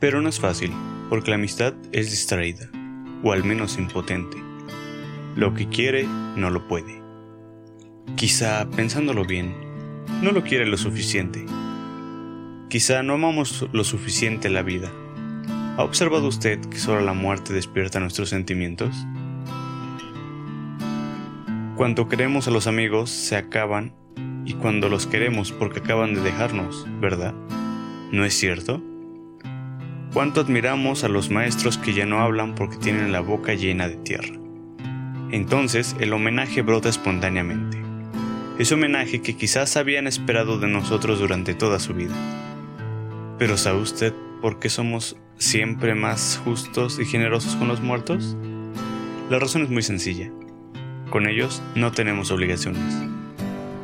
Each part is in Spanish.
Pero no es fácil, porque la amistad es distraída, o al menos impotente. Lo que quiere, no lo puede. Quizá, pensándolo bien, no lo quiere lo suficiente. Quizá no amamos lo suficiente la vida. ¿Ha observado usted que solo la muerte despierta nuestros sentimientos? Cuando queremos a los amigos, se acaban, y cuando los queremos porque acaban de dejarnos, ¿verdad? ¿No es cierto? ¿Cuánto admiramos a los maestros que ya no hablan porque tienen la boca llena de tierra? Entonces el homenaje brota espontáneamente. Ese homenaje que quizás habían esperado de nosotros durante toda su vida. Pero ¿sabe usted por qué somos siempre más justos y generosos con los muertos? La razón es muy sencilla. Con ellos no tenemos obligaciones.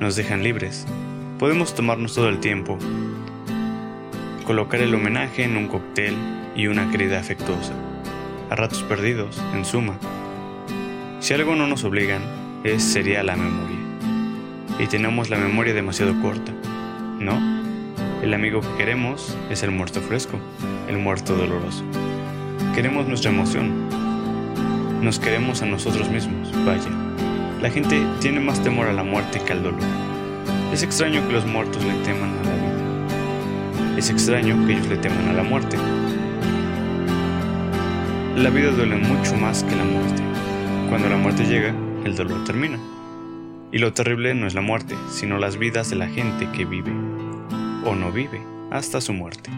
Nos dejan libres. Podemos tomarnos todo el tiempo. Colocar el homenaje en un cóctel y una querida afectuosa. A ratos perdidos, en suma. Si algo no nos obligan, es sería la memoria. Y tenemos la memoria demasiado corta, ¿no? El amigo que queremos es el muerto fresco, el muerto doloroso. Queremos nuestra emoción. Nos queremos a nosotros mismos, vaya. La gente tiene más temor a la muerte que al dolor. Es extraño que los muertos le teman a la. Es extraño que ellos le teman a la muerte. La vida duele mucho más que la muerte. Cuando la muerte llega, el dolor termina. Y lo terrible no es la muerte, sino las vidas de la gente que vive o no vive hasta su muerte.